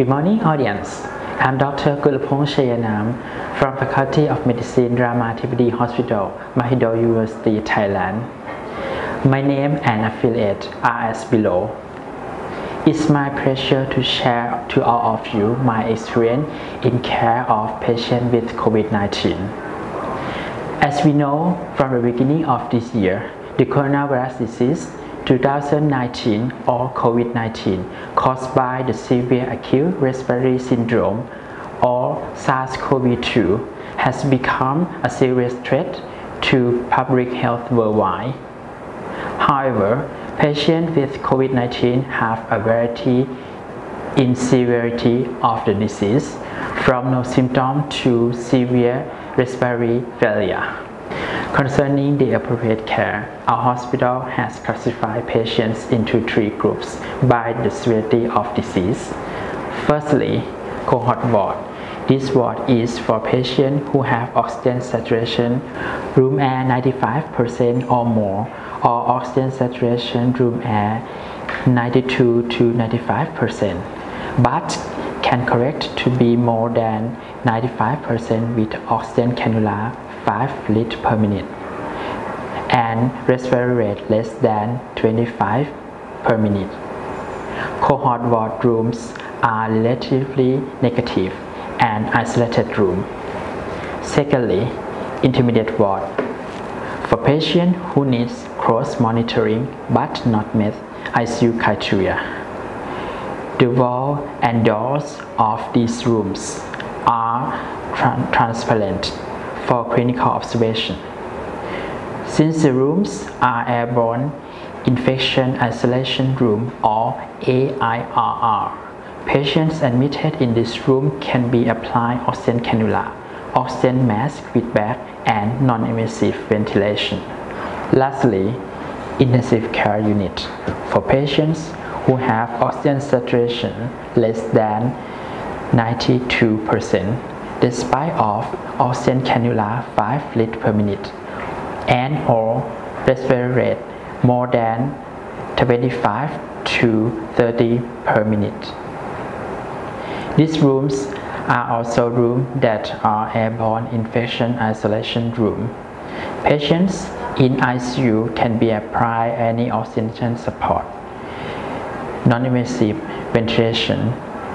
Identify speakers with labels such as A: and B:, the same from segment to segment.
A: Good morning, audience. I'm Dr. Gulapong Shayanam from Faculty of Medicine, Ramathibodi Hospital, Mahidol University, Thailand. My name and affiliate are as below. It's my pleasure to share to all of you my experience in care of patients with COVID-19. As we know from the beginning of this year, the coronavirus disease 2019 or COVID-19 caused by the severe acute respiratory syndrome or SARS-CoV-2 has become a serious threat to public health worldwide. However, patients with COVID-19 have a variety in severity of the disease, from no symptom to severe respiratory failure. Concerning the appropriate care, our hospital has classified patients into three groups by the severity of disease. Firstly, cohort ward. This ward is for patients who have oxygen saturation room air 95% or more, or oxygen saturation room air 92 to 95%, but can correct to be more than 95% with oxygen cannula 5 liters per minute and respiratory rate less than 25 per minute. Cohort ward rooms are relatively negative and isolated room. Secondly, intermediate ward for patients who needs cross-monitoring but not meet ICU criteria. The wall and doors of these rooms are tra transparent for clinical observation. Since the rooms are airborne infection isolation room or AIRR, patients admitted in this room can be applied oxygen cannula, oxygen mask with bag and non-invasive ventilation. Lastly, intensive care unit for patients who have oxygen saturation less than 92% despite of oxygen cannula 5 liters per minute and or respiratory rate more than 25 to 30 per minute. These rooms are also rooms that are airborne infection isolation room. Patients in ICU can be applied any oxygen support, non-invasive ventilation,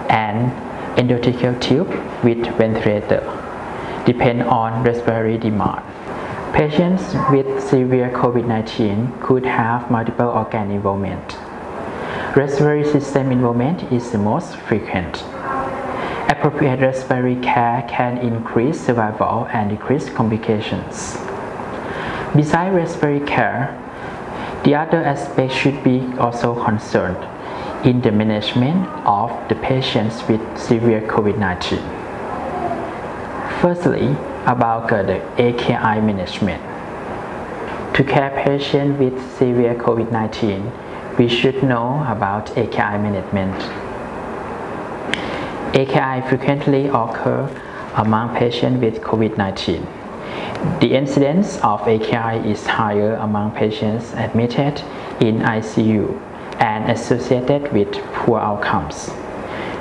A: and endotracheal tube with ventilator depend on respiratory demand. Patients with severe COVID-19 could have multiple organ involvement. Respiratory system involvement is the most frequent. Appropriate respiratory care can increase survival and decrease complications. Besides respiratory care, the other aspect should be also concerned in the management of the patients with severe COVID-19. Firstly, about the AKI management. To care patients with severe COVID-19, we should know about AKI management. AKI frequently occur among patients with COVID-19. The incidence of AKI is higher among patients admitted in ICU and associated with poor outcomes.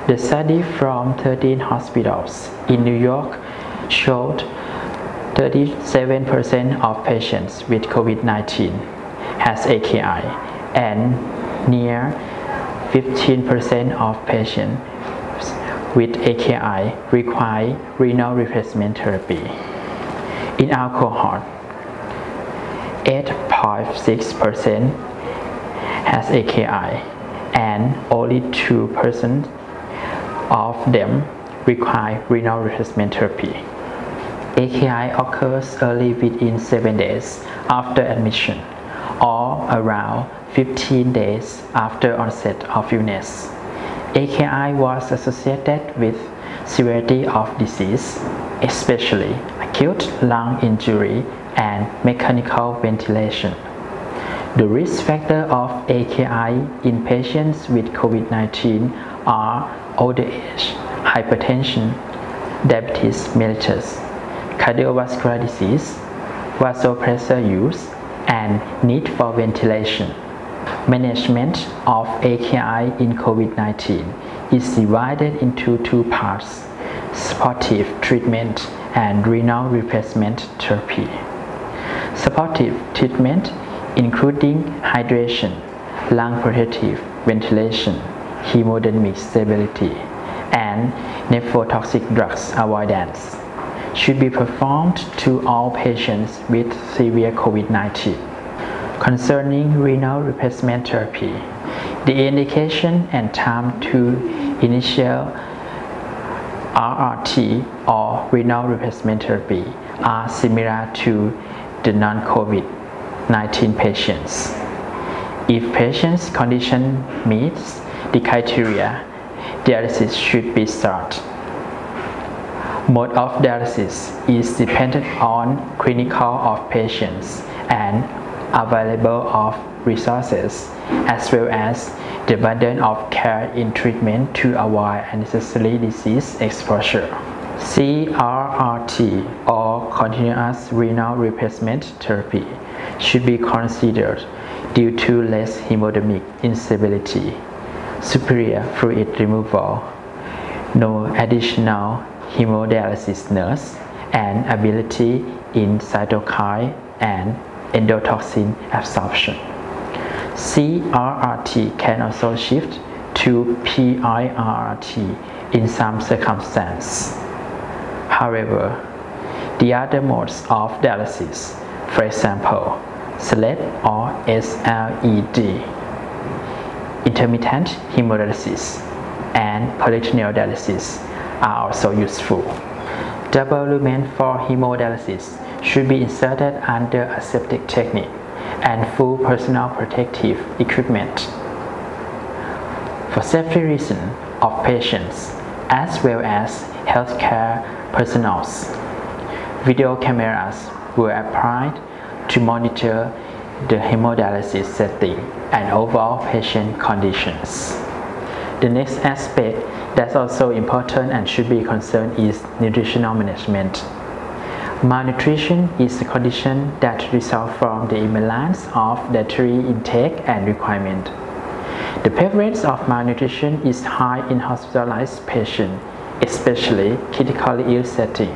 A: The study from 13 hospitals in New York showed 37% of patients with COVID-19 has AKI and near 15% of patients with AKI require renal replacement therapy. In our cohort, 8.6% has AKI and only 2% of them require renal replacement therapy. AKI occurs early within 7 days after admission or around 15 days after onset of illness. AKI was associated with severity of disease, especially acute lung injury and mechanical ventilation. The risk factors of AKI in patients with COVID-19 are older age, hypertension, diabetes mellitus, cardiovascular disease, vasopressor use, and need for ventilation. Management of AKI in COVID-19 is divided into two parts, supportive treatment and renal replacement therapy. Supportive treatment including hydration, lung protective ventilation, hemodynamic stability, and nephrotoxic drugs avoidance should be performed to all patients with severe COVID-19. Concerning renal replacement therapy, the indication and time to initial RRT or renal replacement therapy are similar to the non-COVID-19 patients. If patient's condition meets the criteria, dialysis should be started. Mode of dialysis is dependent on clinical of patients and available of resources as well as the burden of care in treatment to avoid unnecessary disease exposure. CRRT or continuous renal replacement therapy should be considered due to less hemodynamic instability, superior fluid removal, no additional hemodialysis nurse, and ability in cytokine and endotoxin absorption. CRRT can also shift to PIRRT in some circumstances. However, the other modes of dialysis, for example, SLED or SLED, intermittent hemodialysis, and peritoneal dialysis are also useful. Double lumen for hemodialysis should be inserted under aseptic technique and full personal protective equipment. For safety reasons of patients as well as healthcare personnel, video cameras were applied to monitor the hemodialysis setting and overall patient conditions. The next aspect that's also important and should be concerned is nutritional management. Malnutrition is a condition that results from the imbalance of dietary intake and requirement. The prevalence of malnutrition is high in hospitalized patients, especially critically ill setting.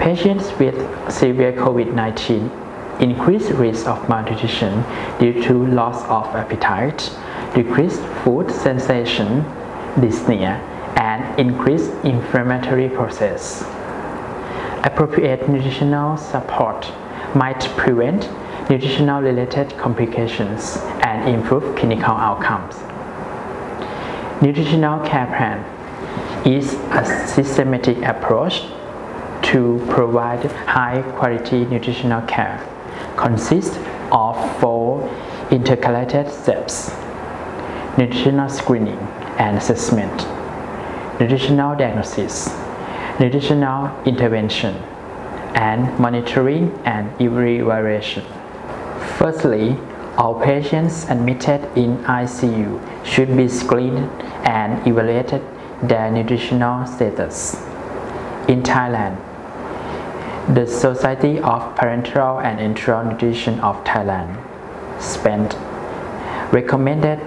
A: Patients with severe COVID-19 increased risk of malnutrition due to loss of appetite, decreased food sensation, dyspnea, and increased inflammatory process. Appropriate nutritional support might prevent nutritional related complications and improve clinical outcomes. Nutritional care plan is a systematic approach to provide high quality nutritional care consists of four intercalated steps nutritional screening and assessment, nutritional diagnosis, nutritional intervention, and monitoring and evaluation. Firstly, all patients admitted in ICU should be screened and evaluated their nutritional status. In Thailand, the Society of Parenteral and Enteral Nutrition of Thailand, SPENT, recommended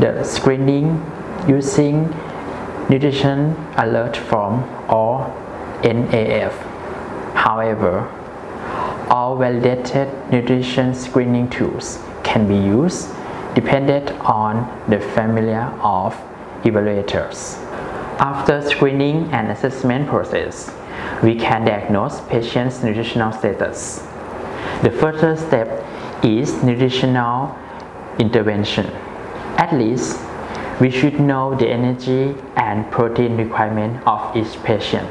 A: the screening using nutrition alert form or NAF. However, all validated nutrition screening tools can be used dependent on the family of evaluators. After screening and assessment process, we can diagnose patient's nutritional status. The first step is nutritional intervention. At least we should know the energy and protein requirement of each patient.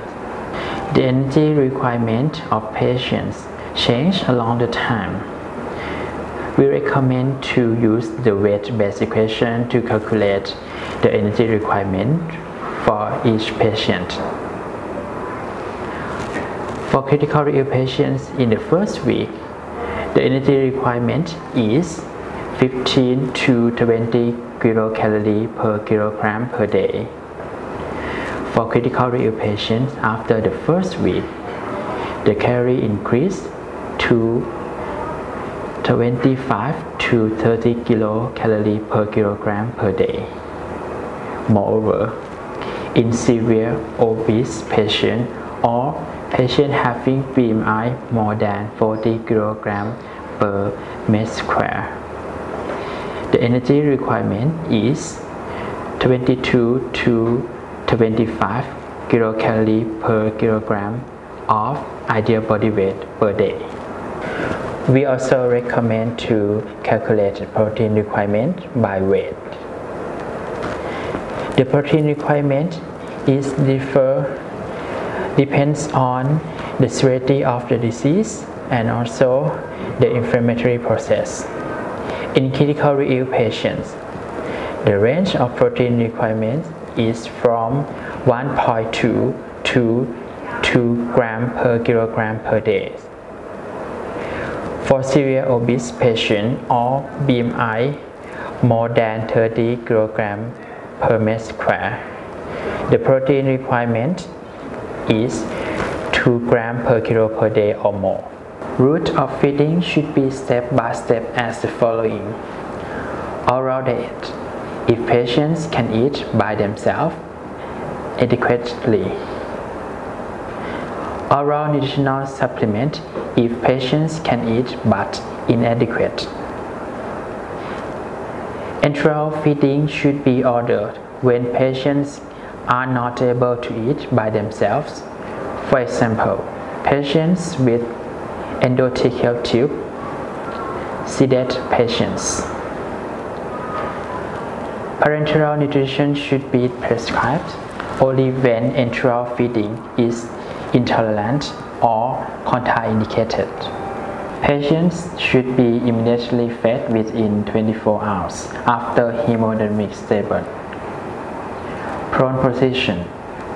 A: The energy requirement of patients change along the time. We recommend to use the weight-based equation to calculate the energy requirement for each patient. For critical ill patients in the first week, the energy requirement is 15 to 20 kilocalorie per kilogram per day. For critical ill patients after the first week, the calorie increased to 25 to 30 kilocalorie per kilogram per day. Moreover, in severe obese patient or patient having BMI more than 40 kilogram per meter square, the energy requirement is 22 to 25 kilocalorie per kilogram of ideal body weight per day. We also recommend to calculate protein requirement by weight. The protein requirement is differ depends on the severity of the disease and also the inflammatory process. In critically ill patients, the range of protein requirements is from 1.2 to 2 gram per kilogram per day. For severe obese patient or BMI more than 30 kg per meter square, the protein requirement is 2 gram per kilo per day or more. Route of feeding should be step by step as the following. Oral diet. If patients can eat by themselves adequately. Oral nutritional supplement if patients can eat but inadequate. Enteral feeding should be ordered when patients are not able to eat by themselves. For example, patients with endotracheal tube, sedated patients. Parenteral nutrition should be prescribed only when enteral feeding is intolerant or contraindicated. Patients should be immediately fed within 24 hours after hemodynamic stable. Prone position,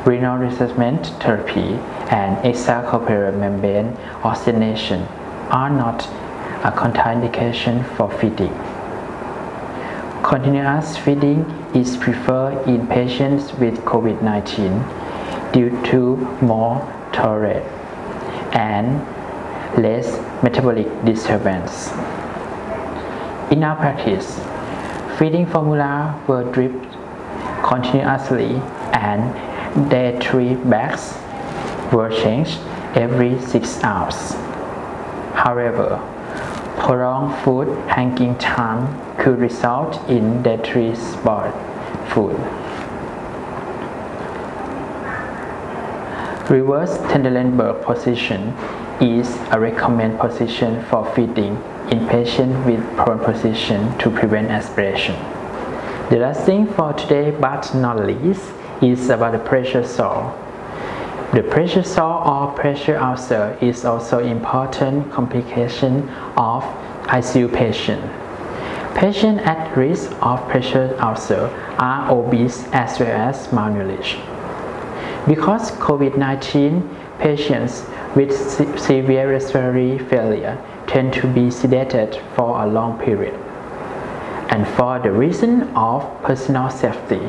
A: renal replacement therapy, and extracorporeal membrane oxygenation are not a contraindication for feeding. Continuous feeding is preferred in patients with COVID-19 due to more tolerance and less metabolic disturbance. In our practice, feeding formula were dripped continuously and dietary bags were changed every 6 hours. However, prolonged food hanging time could result in dietary spot food. Reverse Trendelenburg position is a recommended position for feeding in patients with prone position to prevent aspiration. The last thing for today but not least is about the pressure sore. The pressure sore or pressure ulcer is also important complication of ICU patient. Patients at risk of pressure ulcer are obese as well as malnourished. Because COVID-19 patients with severe respiratory failure tend to be sedated for a long period. And for the reason of personal safety,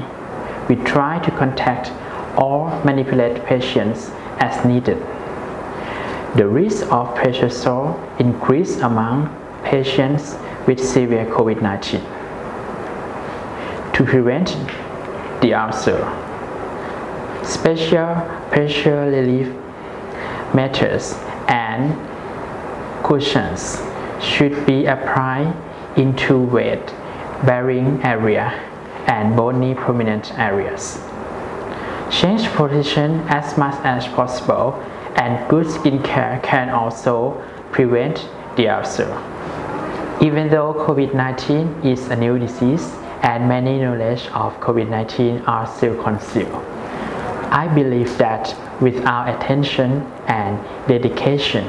A: we try to contact or manipulate patients as needed. The risk of pressure sore increase among patients with severe COVID-19. To prevent the ulcer, special pressure relief methods and cushions should be applied into weight bearing area and bony prominent areas. Change position as much as possible and good skincare can also prevent the ulcer. Even though COVID-19 is a new disease and many knowledge of COVID-19 are still concealed, I believe that with our attention and dedication,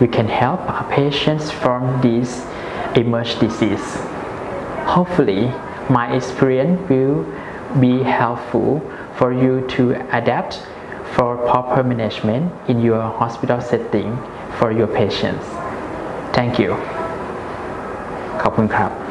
A: we can help our patients from this emerging disease. Hopefully, my experience will be helpful for you to adapt for proper management in your hospital setting for your patients. Thank you. ขอบคุณครับ